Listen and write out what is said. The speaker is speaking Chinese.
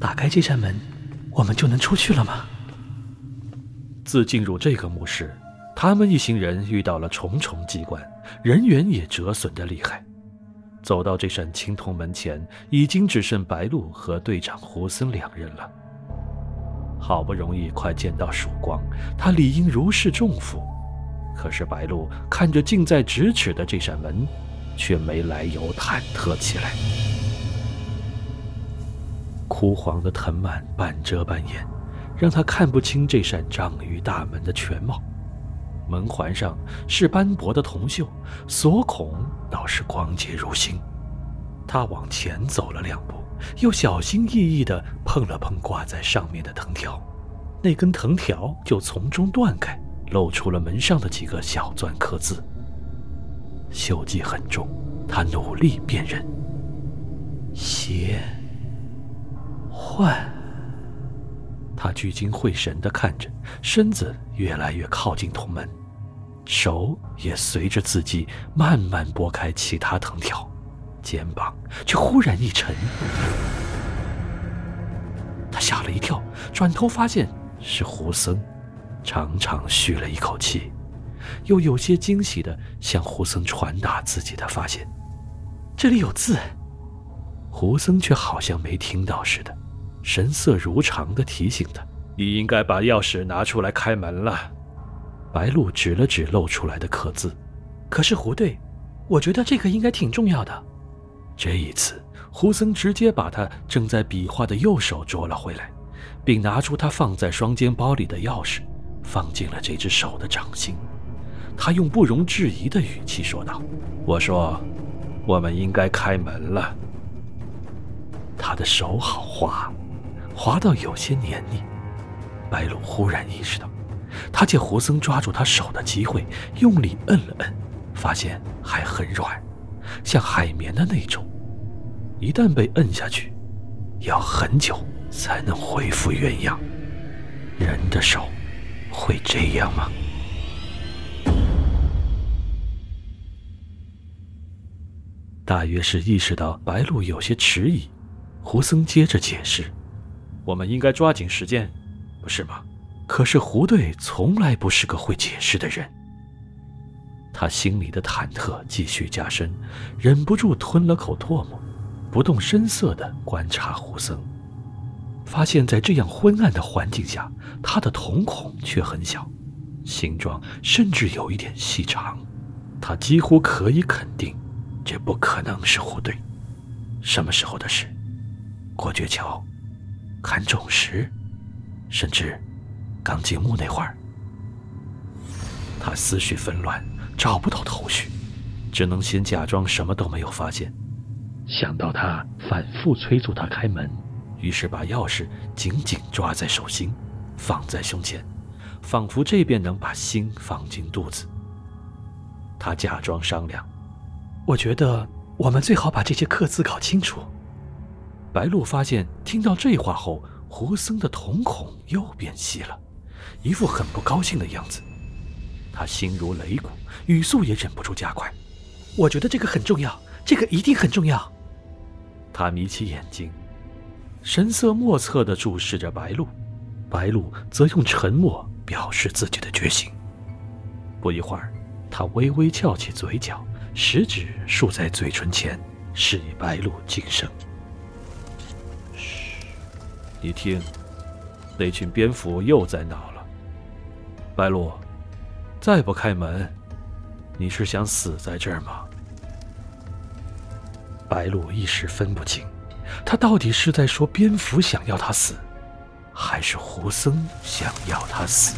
打开这扇门，我们就能出去了吗？自进入这个墓室，他们一行人遇到了重重机关，人员也折损的厉害。走到这扇青铜门前，已经只剩白鹿和队长胡森两人了。好不容易快见到曙光，他理应如释重负。可是白鹿看着近在咫尺的这扇门，却没来由忐忑起来。枯黄的藤蔓半遮半掩，让他看不清这扇章鱼大门的全貌。门环上是斑驳的铜锈，锁孔倒是光洁如新。他往前走了两步。又小心翼翼地碰了碰挂在上面的藤条，那根藤条就从中断开，露出了门上的几个小篆刻字。锈迹很重，他努力辨认。邪幻。他聚精会神地看着，身子越来越靠近铜门，手也随着字迹慢慢拨开其他藤条。肩膀却忽然一沉，他吓了一跳，转头发现是胡僧，长长吁了一口气，又有些惊喜的向胡僧传达自己的发现：“这里有字。”胡僧却好像没听到似的，神色如常的提醒他：“你应该把钥匙拿出来开门了。”白鹿指了指露出来的刻字：“可是胡队，我觉得这个应该挺重要的。”这一次，胡僧直接把他正在比划的右手捉了回来，并拿出他放在双肩包里的钥匙，放进了这只手的掌心。他用不容置疑的语气说道：“我说，我们应该开门了。”他的手好滑，滑到有些黏腻。白露忽然意识到，他借胡僧抓住他手的机会，用力摁了摁，发现还很软。像海绵的那种，一旦被摁下去，要很久才能恢复原样。人的手会这样吗？大约是意识到白露有些迟疑，胡僧接着解释：“我们应该抓紧时间，不是吗？”可是胡队从来不是个会解释的人。他心里的忐忑继续加深，忍不住吞了口唾沫，不动声色地观察胡僧，发现，在这样昏暗的环境下，他的瞳孔却很小，形状甚至有一点细长。他几乎可以肯定，这不可能是胡队。什么时候的事？过鹊桥，看种石，甚至刚进墓那会儿。他思绪纷乱。找不到头绪，只能先假装什么都没有发现。想到他反复催促他开门，于是把钥匙紧紧抓在手心，放在胸前，仿佛这便能把心放进肚子。他假装商量：“我觉得我们最好把这些刻字搞清楚。”白鹿发现，听到这话后，胡僧的瞳孔又变细了，一副很不高兴的样子。他心如擂鼓，语速也忍不住加快。我觉得这个很重要，这个一定很重要。他眯起眼睛，神色莫测地注视着白鹿，白鹿则用沉默表示自己的决心。不一会儿，他微微翘起嘴角，食指竖在嘴唇前，示意白鹿静声：“，你听，那群蝙蝠又在闹了。”白露。再不开门，你是想死在这儿吗？白露一时分不清，他到底是在说蝙蝠想要他死，还是胡僧想要他死？